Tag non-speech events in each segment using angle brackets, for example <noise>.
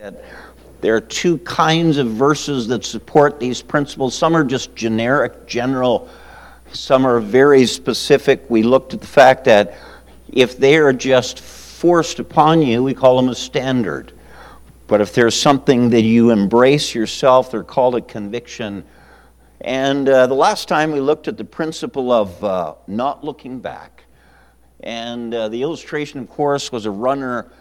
that there are two kinds of verses that support these principles. Some are just generic, general, some are very specific. We looked at the fact that if they are just forced upon you, we call them a standard. But if there's something that you embrace yourself, they're called a conviction. And uh, the last time we looked at the principle of uh, not looking back. And uh, the illustration, of course, was a runner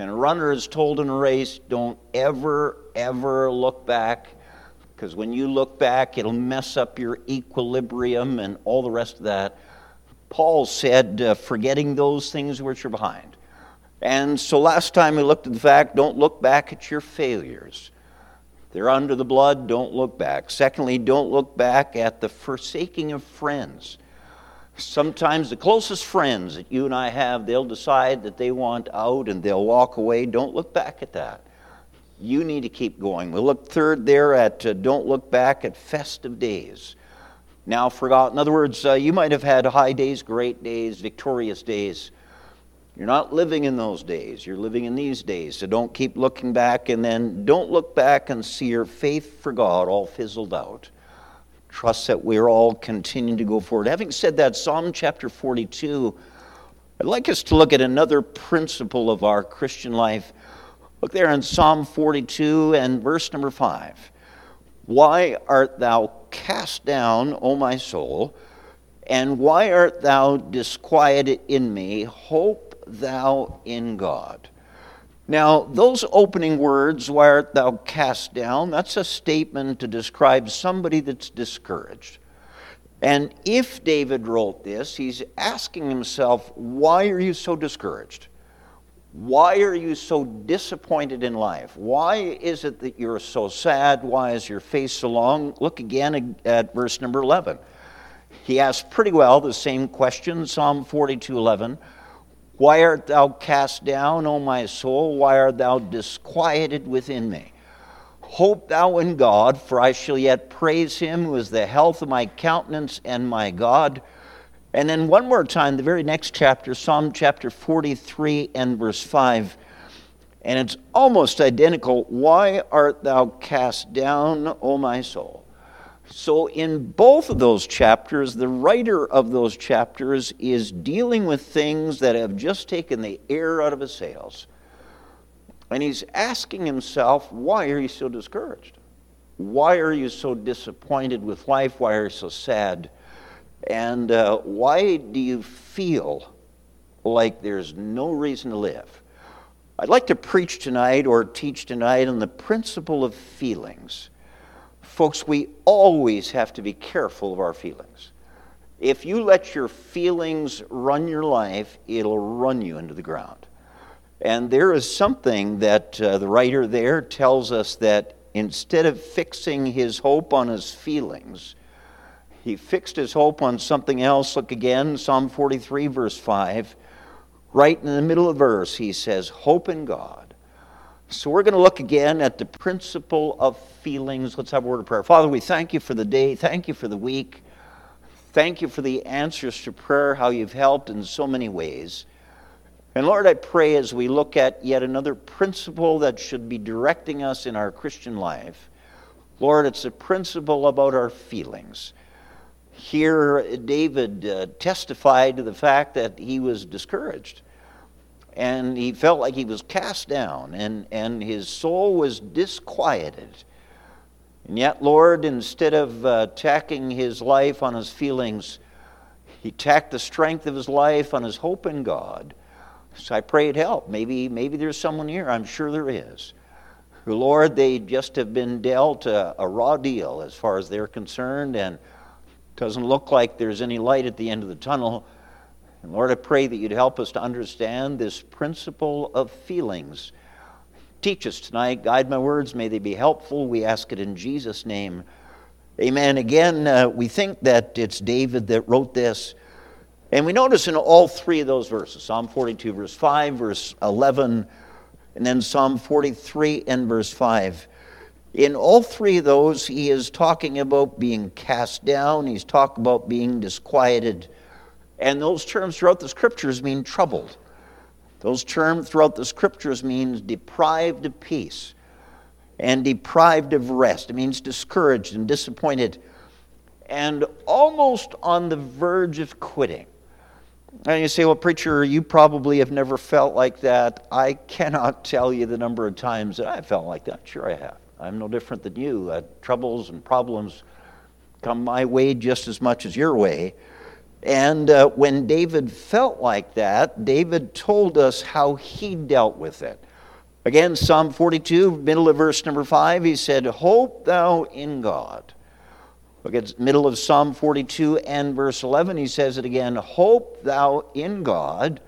and a runner is told in a race, don't ever, ever look back, because when you look back, it'll mess up your equilibrium and all the rest of that. Paul said, uh, forgetting those things which are behind. And so last time we looked at the fact, don't look back at your failures. They're under the blood, don't look back. Secondly, don't look back at the forsaking of friends. Sometimes the closest friends that you and I have, they'll decide that they want out and they'll walk away. Don't look back at that. You need to keep going. We'll look third there at uh, don't look back at festive days. Now forgot. In other words, uh, you might have had high days, great days, victorious days. You're not living in those days. You're living in these days. So don't keep looking back and then don't look back and see your faith for God all fizzled out trust that we're all continuing to go forward. Having said that, Psalm chapter 42, I'd like us to look at another principle of our Christian life. Look there in Psalm 42 and verse number 5. Why art thou cast down, O my soul? And why art thou disquieted in me? Hope thou in God. Now, those opening words, why art thou cast down, that's a statement to describe somebody that's discouraged. And if David wrote this, he's asking himself, why are you so discouraged? Why are you so disappointed in life? Why is it that you're so sad? Why is your face so long? Look again at verse number 11. He asks pretty well the same question, Psalm 42 11. Why art thou cast down, O my soul? Why art thou disquieted within me? Hope thou in God, for I shall yet praise him who is the health of my countenance and my God. And then one more time, the very next chapter, Psalm chapter 43 and verse 5. And it's almost identical. Why art thou cast down, O my soul? So, in both of those chapters, the writer of those chapters is dealing with things that have just taken the air out of his sails. And he's asking himself, why are you so discouraged? Why are you so disappointed with life? Why are you so sad? And uh, why do you feel like there's no reason to live? I'd like to preach tonight or teach tonight on the principle of feelings. Folks, we always have to be careful of our feelings. If you let your feelings run your life, it'll run you into the ground. And there is something that uh, the writer there tells us that instead of fixing his hope on his feelings, he fixed his hope on something else. Look again, Psalm 43, verse 5. Right in the middle of the verse, he says, Hope in God so we're going to look again at the principle of feelings. Let's have a word of prayer. Father, we thank you for the day. Thank you for the week. Thank you for the answers to prayer, how you've helped in so many ways. And Lord, I pray as we look at yet another principle that should be directing us in our Christian life, Lord, it's a principle about our feelings. Here, David uh, testified to the fact that he was discouraged and he felt like he was cast down and, and his soul was disquieted. And yet, Lord, instead of uh, tacking his life on his feelings, he tacked the strength of his life on his hope in God. So I pray it help. Maybe, maybe there's someone here, I'm sure there is. Lord, they just have been dealt a, a raw deal as far as they're concerned, and doesn't look like there's any light at the end of the tunnel. And Lord, I pray that you'd help us to understand this principle of feelings. Teach us tonight. Guide my words. May they be helpful. We ask it in Jesus' name. Amen. Again, uh, we think that it's David that wrote this. And we notice in all three of those verses Psalm 42, verse 5, verse 11, and then Psalm 43 and verse 5. In all three of those, he is talking about being cast down, he's talking about being disquieted. And those terms throughout the scriptures mean troubled. Those terms throughout the scriptures means deprived of peace. and deprived of rest. It means discouraged and disappointed and almost on the verge of quitting. And you say, well, preacher, you probably have never felt like that. I cannot <laughs> tell you the number of times that I felt like that. Sure, I have. I'm no different than you. Uh, troubles and problems come my way just as much as your way. And uh, when David felt like that, David told us how he dealt with it. Again, Psalm 42, middle of verse number 5, he said, Hope thou in God. Look at middle of Psalm 42 and verse 11, he says it again, Hope thou in God.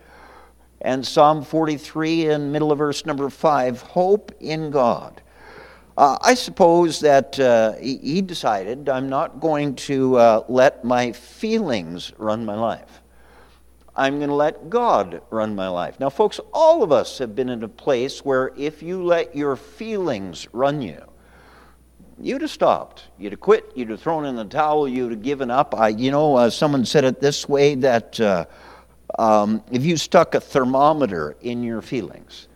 And Psalm 43 and middle of verse number 5, Hope in God. Uh, I suppose that uh, he decided I'm not going to uh, let my feelings run my life. I'm going to let God run my life. Now, folks, all of us have been in a place where if you let your feelings run you, you'd have stopped. You'd have quit. You'd have thrown in the towel. You'd have given up. I, you know, uh, someone said it this way that uh, um, if you stuck a thermometer in your feelings,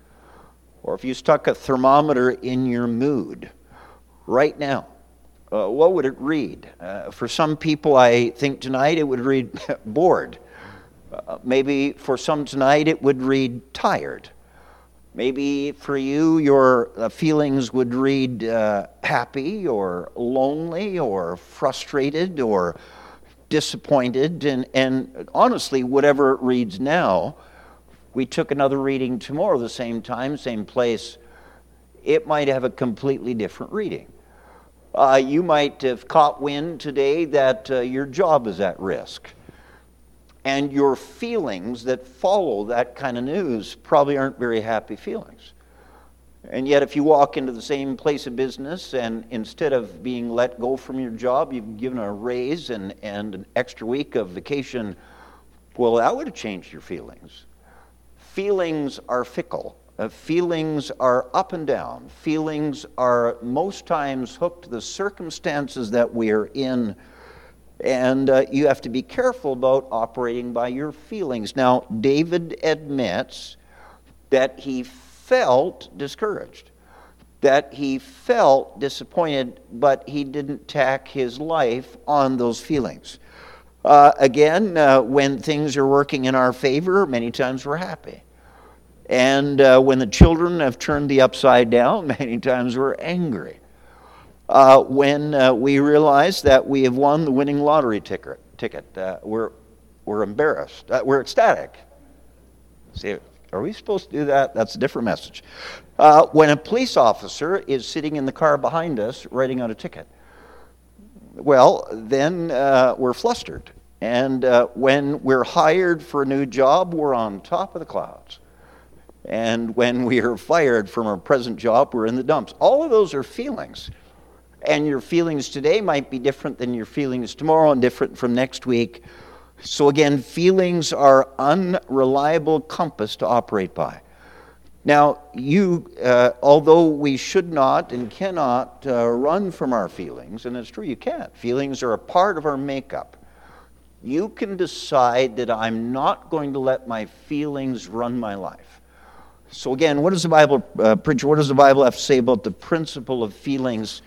or if you stuck a thermometer in your mood right now, uh, what would it read? Uh, for some people, I think tonight it would read <laughs> bored. Uh, maybe for some tonight it would read tired. Maybe for you, your uh, feelings would read uh, happy or lonely or frustrated or disappointed. And, and honestly, whatever it reads now, we took another reading tomorrow, the same time, same place. It might have a completely different reading. Uh, you might have caught wind today that uh, your job is at risk and your feelings that follow that kind of news probably aren't very happy feelings. And yet, if you walk into the same place of business and instead of being let go from your job, you've given a raise and, and an extra week of vacation, well, that would have changed your feelings. Feelings are fickle. Uh, feelings are up and down. Feelings are most times hooked to the circumstances that we are in and uh, you have to be careful about operating by your feelings. Now, David admits that he felt discouraged, that he felt disappointed, but he didn't tack his life on those feelings. Uh, again, uh, when things are working in our favor, many times we're happy. And uh, when the children have turned the upside down, <laughs> many times we're angry uh, when uh, we realize that we have won the winning lottery ticket. ticket. Uh, we're, we're embarrassed. Uh, we're ecstatic. See, are we supposed to do that? That's a different message. Uh, when a police officer is sitting in the car behind us writing out a ticket, well, then we're flustered. And when we're hired for a new job, we're on top of the clouds. And when we are fired from our present job, we're in the dumps. All of those are feelings and your feelings today might be different than your feelings tomorrow and different from next week. So, again, feelings are unreliable compass to operate by. Now, you, uh, although we should not and cannot uh, run from our feelings, and it's true, you can't. Feelings are a part of our makeup. You can decide that I'm not going to let my feelings run my life. So, again, what does the Bible, uh, preacher, what does the Bible have to say about the principle of feelings?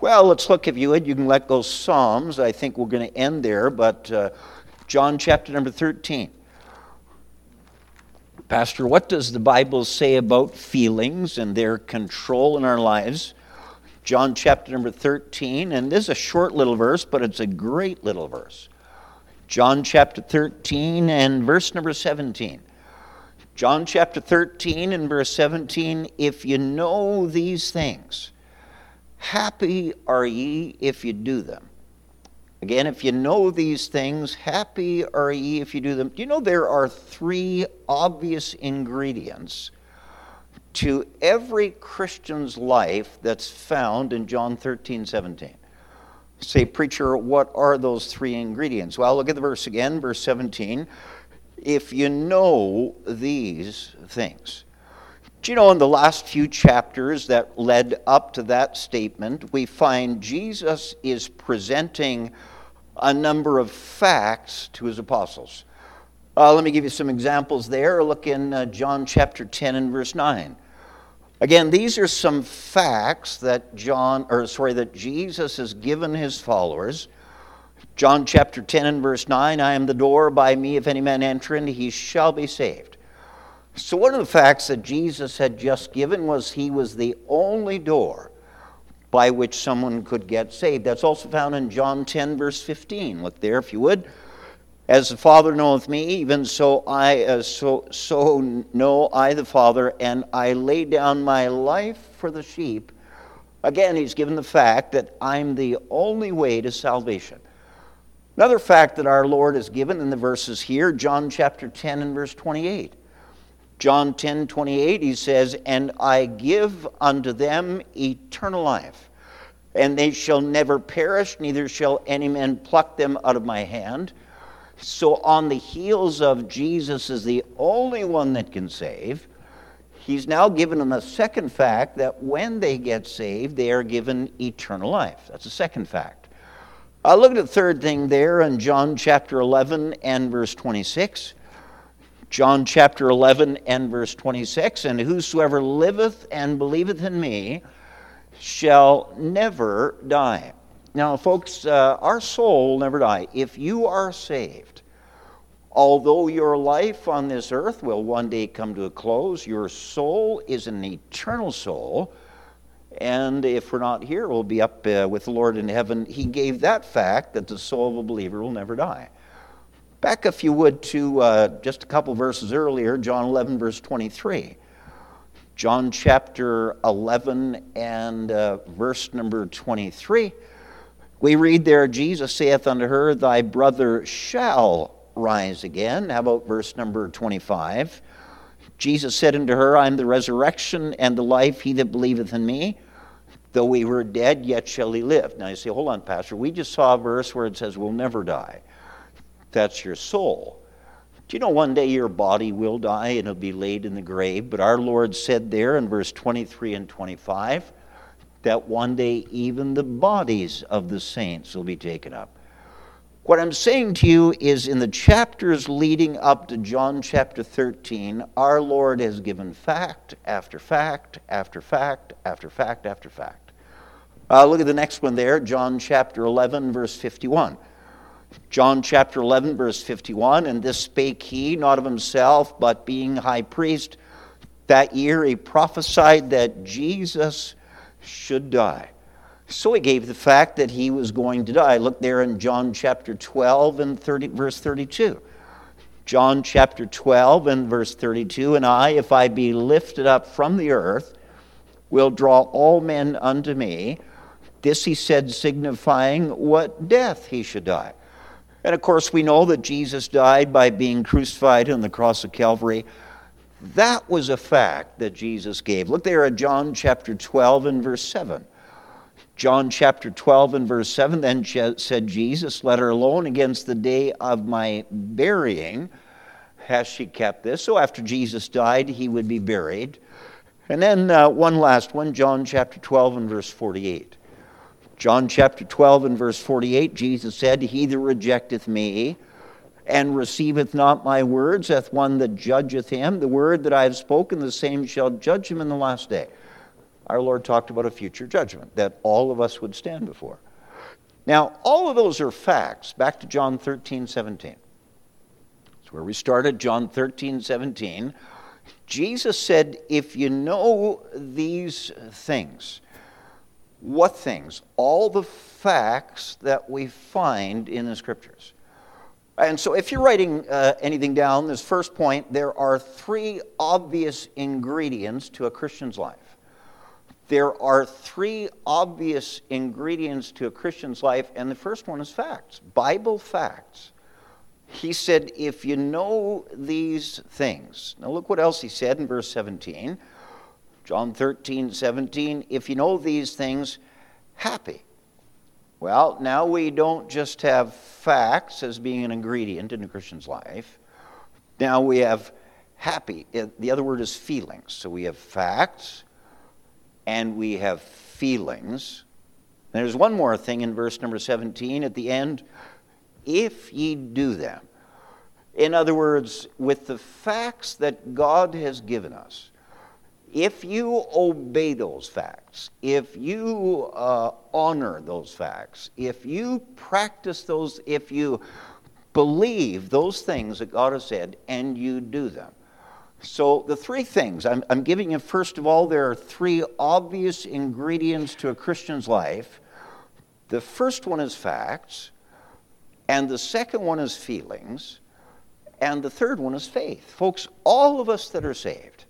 Well, let's look, if you would. You can let go Psalms. I think we're going to end there, but uh, John chapter number 13. Pastor, what does the Bible say about feelings and their control in our lives? John chapter number 13, and this is a short little verse, but it's a great little verse. John chapter 13 and verse number 17. John chapter 13 and verse 17 If you know these things, Happy are ye if you do them. Again, if you know these things, happy are ye if you do them. Do you know there are three obvious ingredients to every Christian's life that's found in John 13, 17? Say, preacher, what are those three ingredients? Well, look at the verse again, verse 17. If you know these things. Do you know in the last few chapters that led up to that statement, we find Jesus is presenting a number of facts to his apostles. Uh, let me give you some examples there. Look in uh, John chapter 10 and verse 9. Again, these are some facts that John, or sorry, that Jesus has given his followers. John chapter 10 and verse 9 I am the door, by me, if any man enter in, he shall be saved. So, one of the facts that Jesus had just given was he was the only door by which someone could get saved. That's also found in John 10, verse 15. Look there, if you would. As the Father knoweth me, even so I uh, so so know I the Father, and I lay down my life for the sheep. Again, he's given the fact that I'm the only way to salvation. Another fact that our Lord has given in the verses here, John chapter 10 and verse 28. John 10 28, he says, And I give unto them eternal life, and they shall never perish, neither shall any man pluck them out of my hand. So, on the heels of Jesus is the only one that can save, he's now given them a second fact that when they get saved, they are given eternal life. That's a second fact. Uh, look at the third thing there in John chapter 11 and verse 26. John chapter 11 and verse 26 And whosoever liveth and believeth in me shall never die. Now, folks, uh, our soul will never die. If you are saved, although your life on this earth will one day come to a close, your soul is an eternal soul. And if we're not here, we'll be up uh, with the Lord in heaven. He gave that fact that the soul of a believer will never die. Back, if you would, to uh, just a couple verses earlier, John 11, verse 23. John chapter 11 and uh, verse number 23. We read there, Jesus saith unto her, Thy brother shall rise again. How about verse number 25? Jesus said unto her, I am the resurrection and the life. He that believeth in me, though he were dead, yet shall he live. Now you say, hold on, Pastor. We just saw a verse where it says, We'll never die. That's your soul. Do you know one day your body will die and it'll be laid in the grave? But our Lord said there in verse 23 and 25, that one day even the bodies of the saints will be taken up. What I'm saying to you is in the chapters leading up to John chapter 13, our Lord has given fact after fact after fact after fact after fact. Uh, look at the next one there, John chapter 11, verse 51. John chapter 11, verse 51 And this spake he, not of himself, but being high priest, that year he prophesied that Jesus should die. So he gave the fact that he was going to die. Look there in John chapter 12 and 30, verse 32. John chapter 12 and verse 32 And I, if I be lifted up from the earth, will draw all men unto me. This he said, signifying what death he should die. And of course, we know that Jesus died by being crucified on the cross of Calvary. That was a fact that Jesus gave. Look there at John chapter 12 and verse 7. John chapter 12 and verse 7 then said Jesus, Let her alone against the day of my burying. Has she kept this? So after Jesus died, he would be buried. And then uh, one last one, John chapter 12 and verse 48. John chapter 12 and verse 48, Jesus said, He that rejecteth me, and receiveth not my words hath one that judgeth him. The word that I have spoken, the same shall judge him in the last day. Our Lord talked about a future judgment that all of us would stand before. Now, all of those are facts. Back to John 13, 17. That's where we started, John 13, 17. Jesus said, If you know these things, what things? All the facts that we find in the scriptures. And so, if you're writing uh, anything down, this first point, there are three obvious ingredients to a Christian's life. There are three obvious ingredients to a Christian's life, and the first one is facts, Bible facts. He said, If you know these things, now look what else he said in verse 17. John 13, 17, if you know these things, happy. Well, now we don't just have facts as being an ingredient in a Christian's life. Now we have happy. The other word is feelings. So we have facts and we have feelings. There's one more thing in verse number 17 at the end if ye do them. In other words, with the facts that God has given us, if you obey those facts, if you uh, honor those facts, if you practice those, if you believe those things that God has said and you do them. So, the three things I'm, I'm giving you, first of all, there are three obvious ingredients to a Christian's life. The first one is facts, and the second one is feelings, and the third one is faith. Folks, all of us that are saved,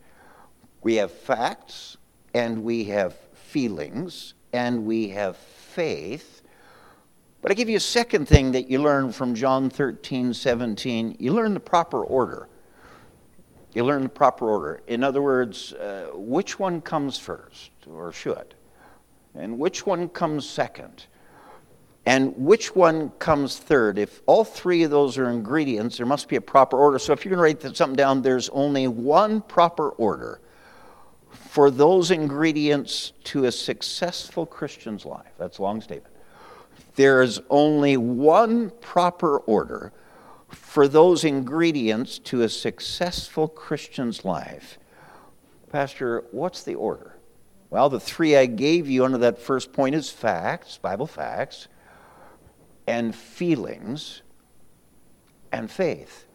we have facts, and we have feelings, and we have faith. But I give you a second thing that you learn from John 13, 17. You learn the proper order. You learn the proper order. In other words, uh, which one comes first, or should, and which one comes second, and which one comes third. If all three of those are ingredients, there must be a proper order. So if you're going to write something down, there's only one proper order for those ingredients to a successful Christian's life. That's a long statement. There is only one proper order for those ingredients to a successful Christian's life. Pastor, what's the order? Well, the three I gave you under that first point is facts, Bible facts, and feelings, and faith.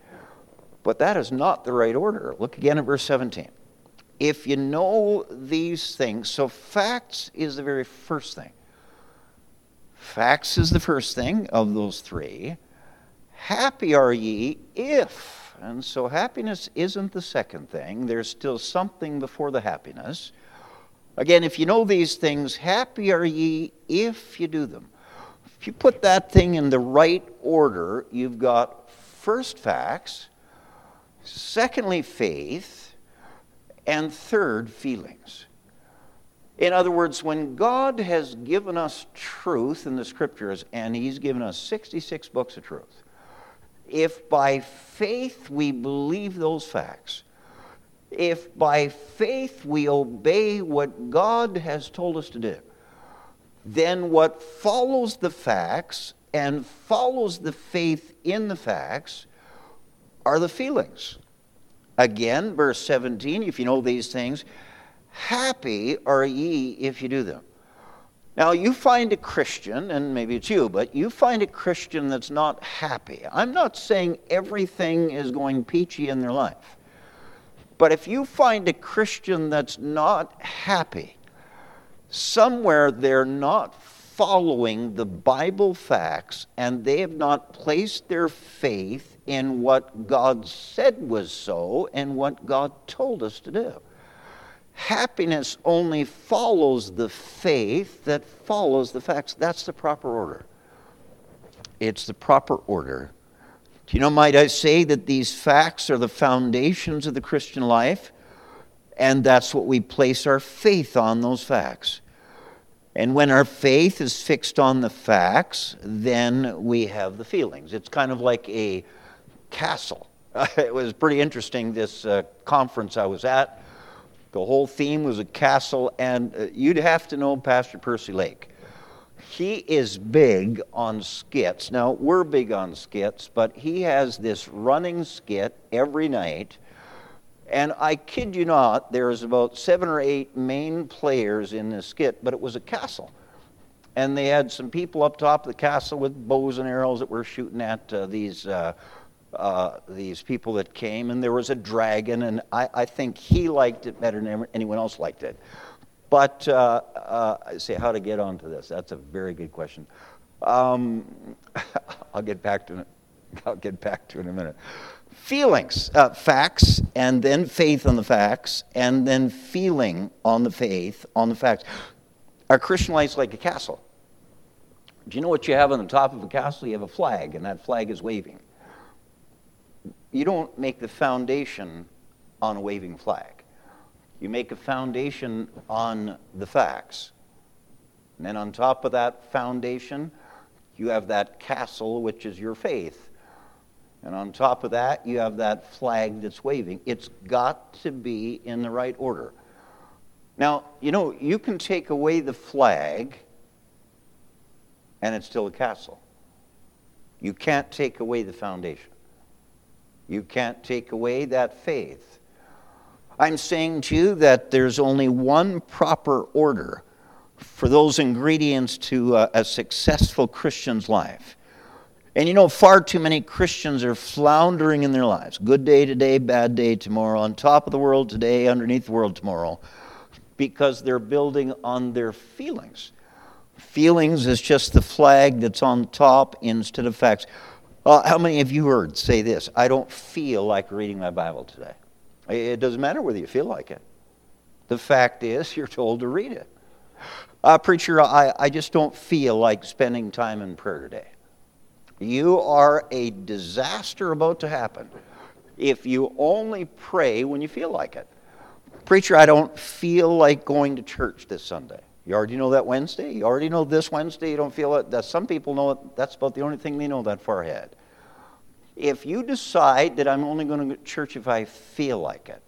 But that is not the right order. Look again at verse 17. If you know these things, so facts is the very first thing. Facts is the first thing of those three. Happy are ye if. And so happiness isn't the second thing. There's still something before the happiness. Again, if you know these things, happy are ye if you do them. If you put that thing in the right order, you've got first facts, secondly, faith, and third, feelings. In other words, when God has given us truth in the scriptures, and He's given us 66 books of truth, if by faith we believe those facts, if by faith we obey what God has told us to do, then what follows the facts and follows the faith in the facts are the feelings. Again, verse 17, if you know these things, happy are ye if you do them. Now, you find a Christian, and maybe it's you, but you find a Christian that's not happy. I'm not saying everything is going peachy in their life. But if you find a Christian that's not happy, somewhere they're not following the Bible facts and they have not placed their faith in what God said was so and what God told us to do. Happiness only follows the faith that follows the facts. That's the proper order. It's the proper order. Do you know, might I say that these facts are the foundations of the Christian life? And that's what we place our faith on, those facts. And when our faith is fixed on the facts, then we have the feelings. It's kind of like a castle. <laughs> it was pretty interesting, this uh, conference I was at the whole theme was a castle, and uh, you'd have to know Pastor Percy Lake. He is big on skits. Now, we're big on skits, but he has this running skit every night. And I kid you not, there's about seven or eight main players in this skit, but it was a castle. And they had some people up top of the castle with bows and arrows that were shooting at uh, these uh, uh, these people that came, and there was a dragon, and I, I, think he liked it better than anyone else liked it. But uh, uh, say how to get onto this? That's a very good question. Um, <laughs> I'll get back to it. I'll get back to it in a minute. Feelings, uh, facts, and then faith on the facts, and then feeling on the faith on the facts. Our Christian life's like a castle. Do you know what you have on the top of a castle? You have a flag, and that flag is waving you don't make the foundation on a waving flag. You make a foundation on the facts. And then on top of that foundation, you have that castle, which is your faith. And on top of that, you have that flag that's waving. It's got to be in the right order. Now, you know, you can take away the flag, and it's still a castle. You can't take away the foundation. You can't take away that faith. I'm saying to you that there's only one proper order for those ingredients to a, a successful Christian's life. And you know, far too many Christians are floundering in their lives. Good day today, bad day tomorrow, on top of the world today, underneath the world tomorrow, because they're building on their feelings. Feelings is just the flag that's on top instead of facts. Uh, how many of you heard say this? I don't feel like reading my Bible today. It doesn't matter whether you feel like it. The fact is, <laughs> you're told to read it. Uh, preacher, I, I just don't feel like spending time in prayer today. You are a disaster about to happen if you only pray when you feel like it. Preacher, I don't feel like going to church this Sunday. You already know that Wednesday. You already know this Wednesday. You don't feel it. That some people know it. That's about the only thing they know that far ahead. If you decide that I'm only going to go to church if I feel like it,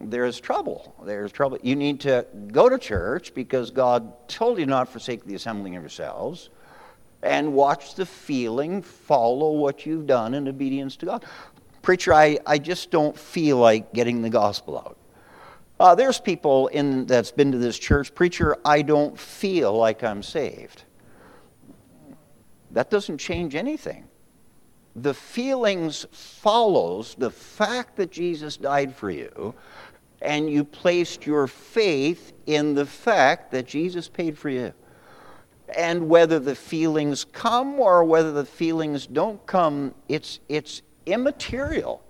there's trouble. There's trouble. You need to go to church because God told you not to forsake the assembling of yourselves and watch the feeling follow what you've done in obedience to God. Preacher, I, I just don't feel like getting the gospel out. Uh, there's people in that's been to this church, preacher, I don't feel like I'm saved. That doesn't change anything. The feelings follows the fact that Jesus died for you, and you placed your faith in the fact that Jesus paid for you. And whether the feelings come or whether the feelings don't come, it's, it's immaterial.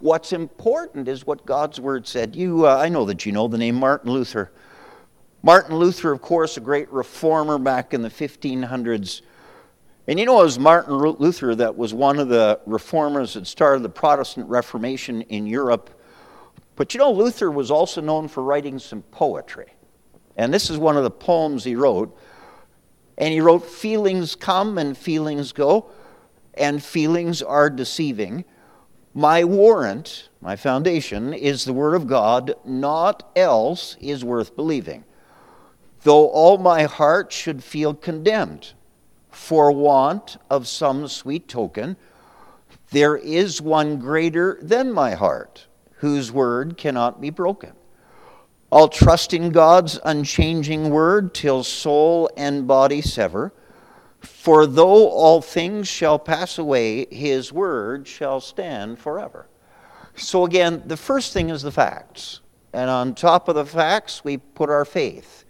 What's important is what God's Word said. You, uh, I know that you know the name Martin Luther. Martin Luther, of course, a great reformer back in the 1500s. And you know, it was Martin Luther that was one of the reformers that started the Protestant Reformation in Europe. But you know, Luther was also known for writing some poetry. And this is one of the poems he wrote. And he wrote, Feelings come and feelings go, and feelings are deceiving. My warrant, my foundation, is the Word of God, naught else is worth believing. Though all my heart should feel condemned for want of some sweet token, there is one greater than my heart, whose word cannot be broken. I'll trust in God's unchanging word till soul and body sever for though all things shall pass away, his word shall stand forever. So, again, the first thing is the facts. And on top of the facts, we put our faith.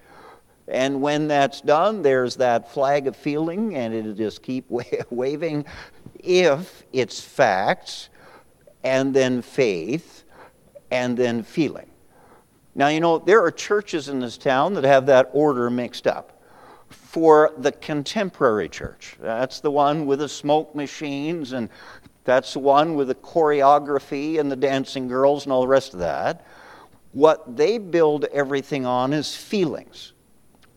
And when that's done, there's that flag of feeling, and it'll just keep <laughs> waving if it's facts, and then faith, and then feeling. Now, you know, there are churches in this town that have that order mixed up for the contemporary church. That's the one with the smoke machines, and that's the one with the choreography and the dancing girls and all the rest of that. What they build everything on is feelings.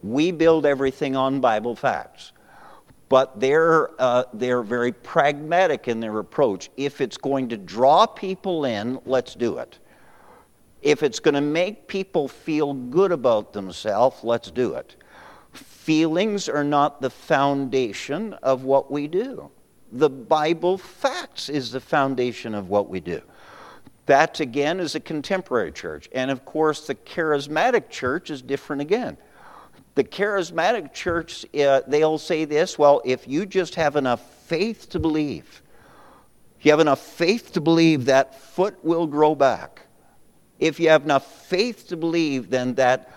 We build everything on Bible facts. But they're, uh, they're very pragmatic in their approach. If it's going to draw people in, let's do it. If it's going to make people feel good about themselves, let's do it. Feelings are not the foundation of what we do. The Bible facts is the foundation of what we do. That, again, is a contemporary church. And of course, the charismatic church is different again. The charismatic church, uh, they'll say this well, if you just have enough faith to believe, if you have enough faith to believe that foot will grow back. If you have enough faith to believe, then that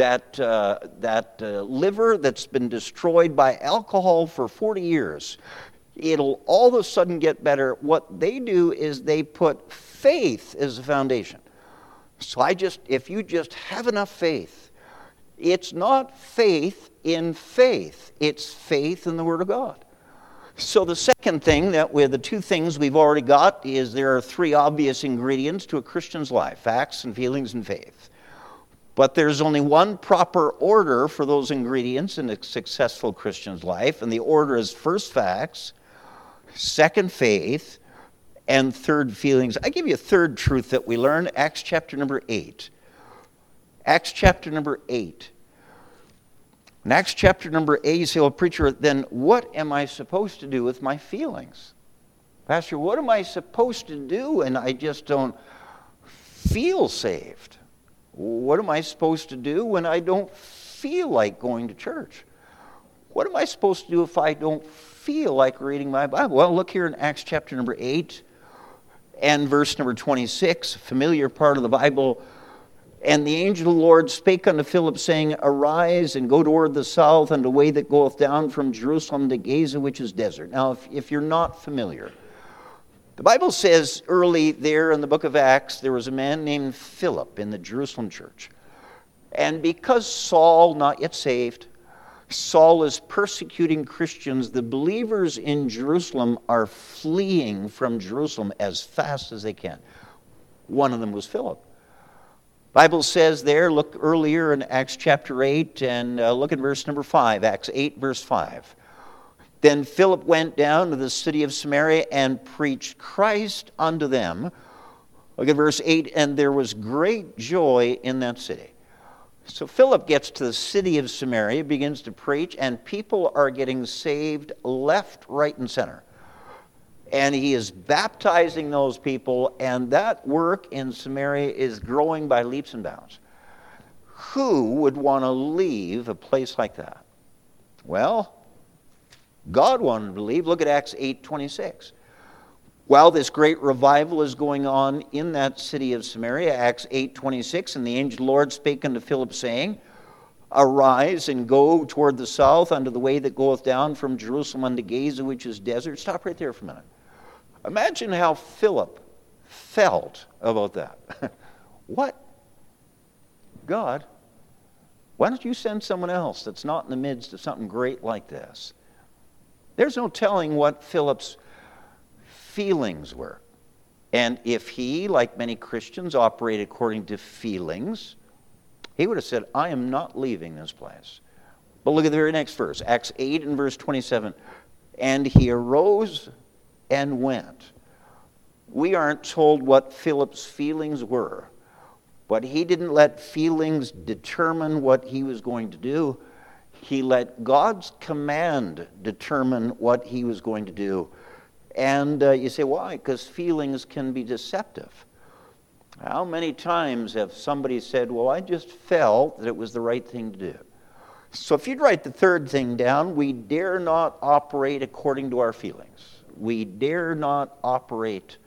that, uh, that uh, liver that's been destroyed by alcohol for 40 years, it'll all of a sudden get better. What they do is they put faith as the foundation. So I just, if you just have enough faith, it's not faith in faith, it's faith in the Word of God. So the second thing that with the two things we've already got is there are three obvious ingredients to a Christian's life facts and feelings and faith. But there's only one proper order for those ingredients in a successful Christian's life, and the order is first facts, second faith, and third feelings. I give you a third truth that we learn, Acts chapter number 8. Acts chapter number 8. In Acts chapter number 8, you say, well, preacher, then what am I supposed to do with my feelings? Pastor, what am I supposed to do? And I just don't feel saved? What am I supposed to do when I don't feel like going to church? What am I supposed to do if I don't feel like reading my Bible? Well, look here in Acts chapter number 8 and verse number 26, familiar part of the Bible. And the angel of the Lord spake unto Philip, saying, Arise and go toward the south, and the way that goeth down from Jerusalem to Gaza, which is desert. Now, if, if you're not familiar, the Bible says early there in the book of Acts, there was a man named Philip in the Jerusalem church. And because Saul, not yet saved, Saul is persecuting Christians, the believers in Jerusalem are fleeing from Jerusalem as fast as they can. One of them was Philip. Bible says there, look earlier in Acts chapter 8 and uh, look at verse number 5, Acts 8, verse 5. Then Philip went down to the city of Samaria and preached Christ unto them. Look at verse 8, and there was great joy in that city. So Philip gets to the city of Samaria, begins to preach, and people are getting saved left, right, and center. And he is baptizing those people, and that work in Samaria is growing by leaps and bounds. Who would want to leave a place like that? Well, God wanted to leave. Look at Acts 8 26. While this great revival is going on in that city of Samaria, Acts 8:26, and the angel Lord spake unto Philip, saying, Arise and go toward the south unto the way that goeth down from Jerusalem unto Gaza, which is desert. Stop right there for a minute. Imagine how Philip felt about that. <laughs> what? God, why don't you send someone else that's not in the midst of something great like this? There's no telling what Philip's feelings were. And if he, like many Christians, operated according to feelings, he would have said, I am not leaving this place. But look at the very next verse, Acts 8 and verse 27. And he arose and went. We aren't told what Philip's feelings were, but he didn't let feelings determine what he was going to do. He let God's command determine what he was going to do. And uh, you say, why? Because feelings can be deceptive. How many times have somebody said, well, I just felt that it was the right thing to do? So if you'd write the third thing down, we dare not operate according to our feelings. We dare not operate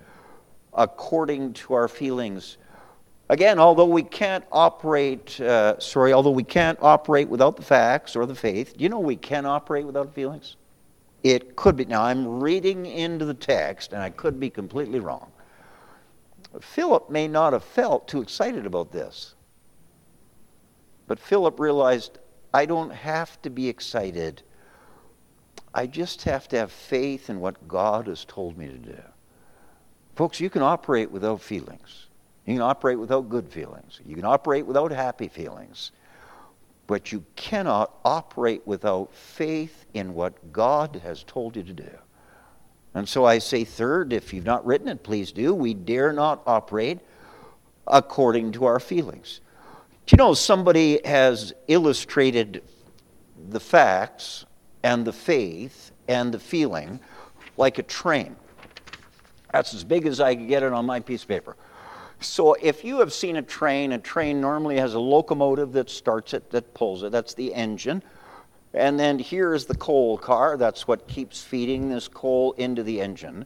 according to our feelings. Again, although we can't operate, uh, sorry, although we can't operate without the facts or the faith, do you know we can operate without feelings? It could be. Now, I'm reading into the text, and I could be completely wrong. Philip may not have felt too excited about this. But Philip realized I don't have to be excited. I just have to have faith in what God has told me to do. Folks, you can operate without feelings. You can operate without good feelings. You can operate without happy feelings. But you cannot operate without faith in what God has told you to do. And so I say, third, if you've not written it, please do. We dare not operate according to our feelings. Do you know somebody has illustrated the facts and the faith and the feeling like a train? That's as big as I could get it on my piece of paper. So if you have seen a train, a train normally has a locomotive that starts it, that pulls it. That's the engine. And then here is the coal car. That's what keeps feeding this coal into the engine.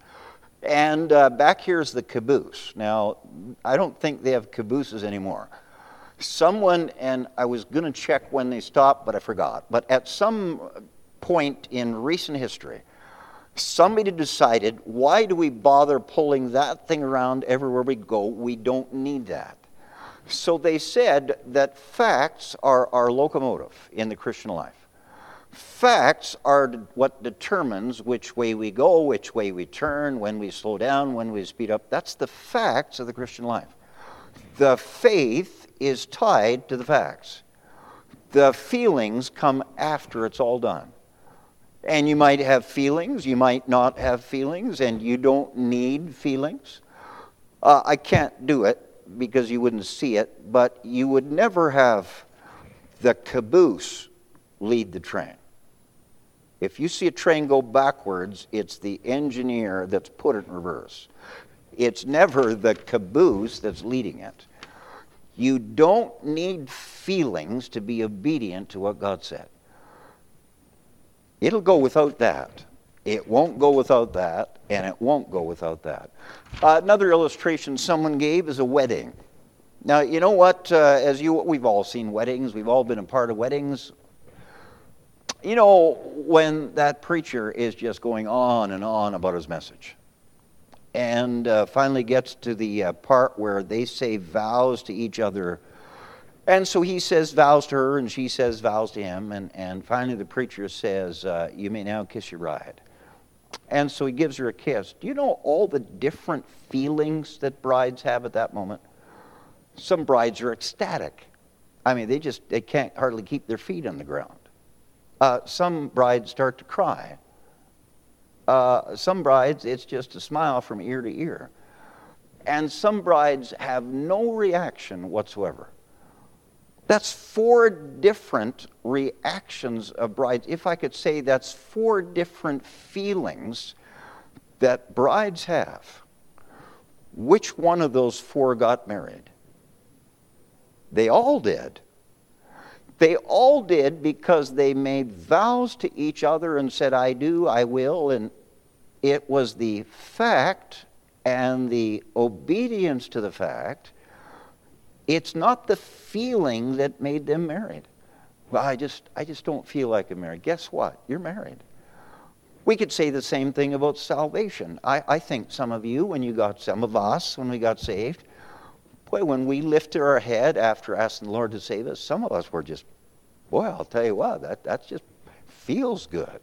And uh, back here is the caboose. Now, I don't think they have cabooses anymore. Someone, and I was going to check when they stopped, but I forgot. But at some point in recent history, somebody decided, why do we bother pulling that thing around everywhere we go? We don't need that. So they said that facts are our locomotive in the Christian life. Facts are what determines which way we go, which way we turn, when we slow down, when we speed up. That's the facts of the Christian life. The faith is tied to the facts. The feelings come after it's all done. And you might have feelings, you might not have feelings, and you don't need feelings. Uh, I can't do it because you wouldn't see it, but you would never have the caboose lead the train. If you see a train go backwards, it's the engineer that's put it in reverse. It's never the caboose that's leading it. You don't need feelings to be obedient to what God said. It'll go without that. It won't go without that, and it won't go without that. Uh, another illustration someone gave is a wedding. Now, you know what? Uh, as you, we've all seen weddings. We've all been a part of weddings. You know, when that preacher is just going on and on about his message, and uh, finally gets to the uh, part where they say vows to each other. And so he says vows to her, and she says vows to him. And, and finally, the preacher says, uh, You may now kiss your bride. And so he gives her a kiss. Do you know all the different feelings that brides have at that moment? Some brides are ecstatic. I mean, they just they can't hardly keep their feet on the ground. Uh, some brides start to cry. Uh, some brides, it's just a smile from ear to ear. And some brides have no reaction whatsoever. That's four different reactions of brides. If I could say that's four different feelings that brides have. Which one of those four got married? They all did. They all did because they made vows to each other and said, I do, I will. And it was the fact and the obedience to the fact. It's not the feeling that made them married. Well, I just, I just don't feel like I'm married. Guess what? You're married. We could say the same thing about salvation. I, I think some of you, when you got, some of us, when we got saved, Boy, when we lifted our head after asking the Lord to save us, some of us were just, boy, I'll tell you what, that, that just feels good.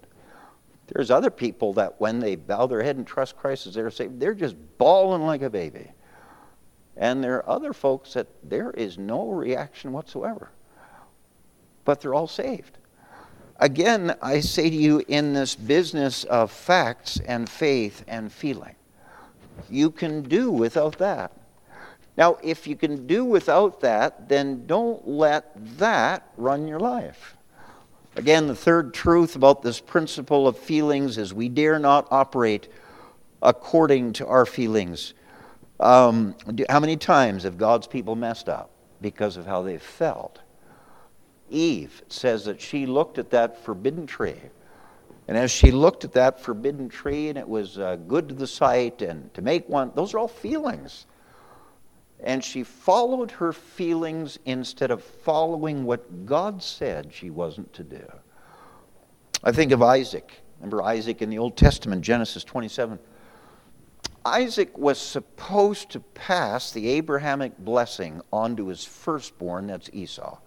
There's other people that when they bow their head and trust Christ as their Savior, they're just bawling like a baby. And there are other folks that there is no reaction whatsoever. But they're all saved. Again, I say to you, in this business of facts and faith and feeling, you can do without that. Now, if you can do without that, then don't let that run your life. Again, the third truth about this principle of feelings is we dare not operate according to our feelings. Um, how many times have God's people messed up because of how they felt? Eve says that she looked at that forbidden tree. And as she looked at that forbidden tree and it was uh, good to the sight and to make one, those are all feelings and she followed her feelings instead of following what God said she wasn't to do. I think of Isaac. Remember Isaac in the Old Testament, Genesis 27. Isaac was supposed to pass the Abrahamic blessing on to his firstborn, that's Esau.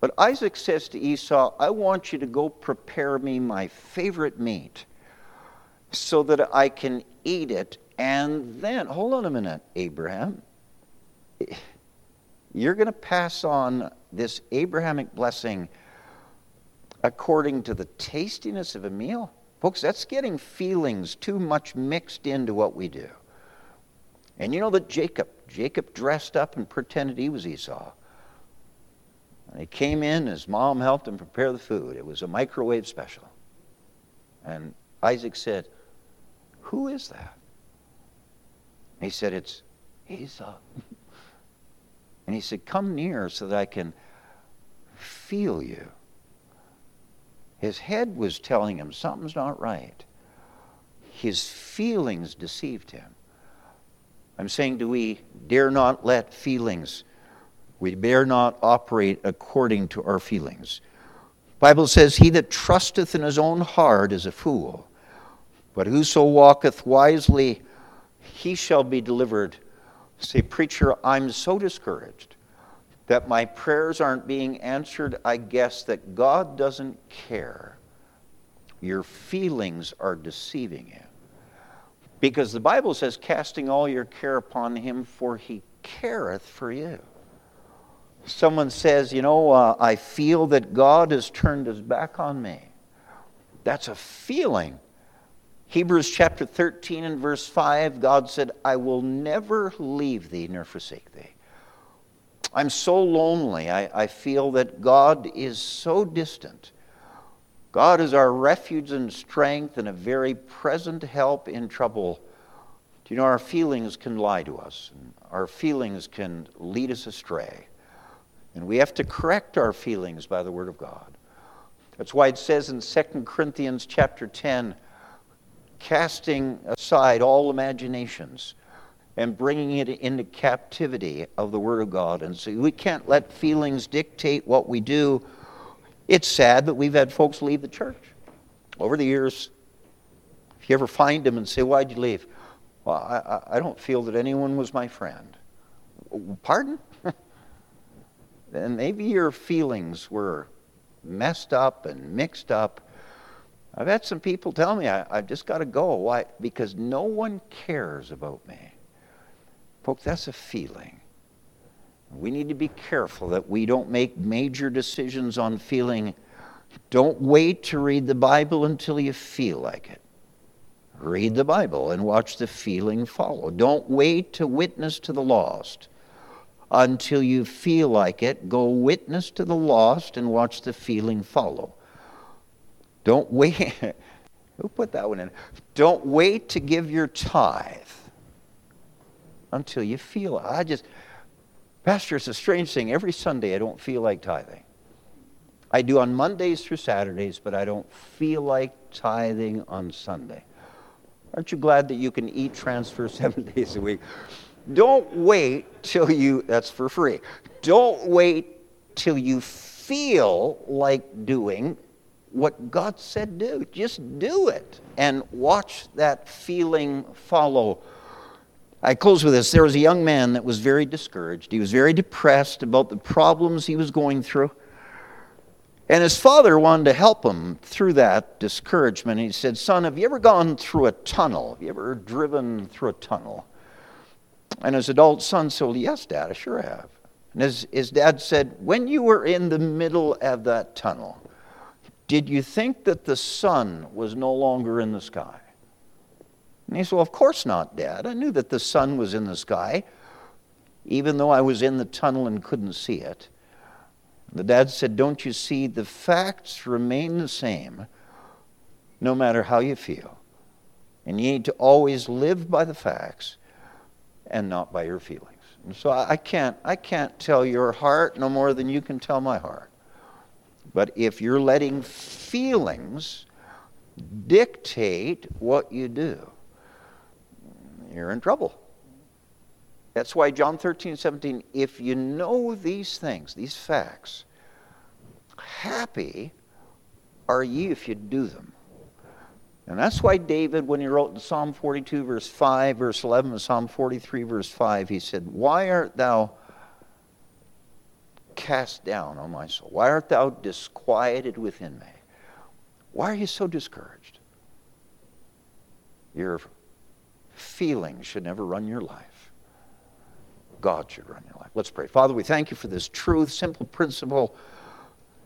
But Isaac says to Esau, I want you to go prepare me my favorite meat so that I can eat it and then, hold on a minute, Abraham. <laughs> You're going to pass on this Abrahamic blessing according to the tastiness of a meal? Folks, that's getting feelings too much mixed into what we do. And you know that Jacob, Jacob dressed up and pretended he was Esau. And he came in, his mom helped him prepare the food. It was a microwave special. And Isaac said, Who is that? He said, It's Esau. <laughs> and he said, Come near so that I can feel you. His head was telling him something's not right. His feelings deceived him. I'm saying, do we dare not let feelings, we dare not operate according to our feelings. Bible says, He that trusteth in his own heart is a fool, but whoso walketh wisely he shall be delivered. Say, preacher, I'm so discouraged that my prayers aren't being answered. I guess that God doesn't care. Your feelings are deceiving you. Because the Bible says, casting all your care upon him, for he careth for you. Someone says, You know, uh, I feel that God has turned his back on me. That's a feeling. Hebrews chapter 13 and verse 5, God said, I will never leave thee nor forsake thee. I'm so lonely. I, I feel that God is so distant. God is our refuge and strength and a very present help in trouble. Do You know, our feelings can lie to us, and our feelings can lead us astray. And we have to correct our feelings by the Word of God. That's why it says in 2 Corinthians chapter 10, casting aside all imaginations and bringing it into captivity of the Word of God. And so we can't let feelings dictate what we do. It's sad that we've had folks leave the church over the years. If you ever find them and say, Why'd you leave? Well, I, I don't feel that anyone was my friend. Pardon? <laughs> and maybe your feelings were messed up and mixed up. I've had some people tell me I, have just got to go. Why? Because no one cares about me. Folks, that's a feeling. We need to be careful that we don't make major decisions on feeling. Don't wait to read the Bible until you feel like it. Read the Bible and watch the feeling follow. Don't wait to witness to the lost until you feel like it. Go witness to the lost and watch the feeling follow. Don't wait. <laughs> Who put that one in? Don't wait to give your tithe until you feel it. I just, Pastor, it's a strange thing. Every Sunday I don't feel like tithing. I do on Mondays through Saturdays, but I don't feel like tithing on Sunday. Aren't you glad that you can e-transfer <laughs> seven days a week? Don't wait till you, that's for free. Don't wait till you feel like doing what God said do. Just do it and watch that feeling follow. I close with this. There was a young man that was very discouraged. He was very depressed about the problems he was going through. And his father wanted to help him through that discouragement. He said, Son, have you ever gone through a tunnel? Have you ever driven through a tunnel? And his adult son said, Yes, Dad, I sure have. And his, his dad said, When you were in the middle of that tunnel, did you think that the sun was no longer in the sky? And he said, Well, of course not, Dad. I knew that the sun was in the sky, even though I was in the tunnel and couldn't see it. The dad said, Don't you see? The facts remain the same no matter how you feel. And you need to always live by the facts and not by your feelings. And so I can't, I can't tell your heart no more than you can tell my heart. But if you're letting feelings dictate what you do, you're in trouble. That's why John 13, 17, if you know these things, these facts, happy are ye if you do them. And that's why David, when he wrote in Psalm 42, verse 5, verse 11, and Psalm 43, verse 5, he said, Why art thou cast down, O my soul? Why art thou disquieted within me? Why are you so discouraged? Your feelings should never run your life. God should run your life. Let's pray. Father, we thank you for this truth, simple principle.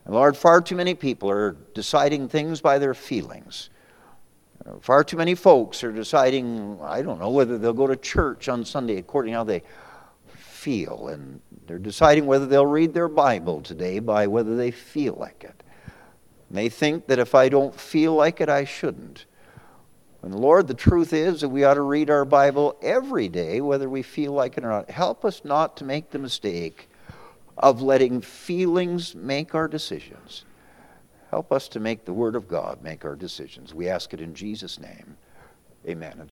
And Lord, far too many people are deciding things by their feelings. Far too many folks are deciding, I don't know, whether they'll go to church on Sunday according to how they feel. And they're deciding whether they'll read their Bible today by whether they feel like it. And they think that if I don't feel like it, I shouldn't. And Lord, the truth is that we ought to read our Bible every day, whether we feel like it or not. Help us not to make the mistake of letting feelings make our decisions. Help us to make the Word of God make our decisions. We ask it in Jesus' name. Amen.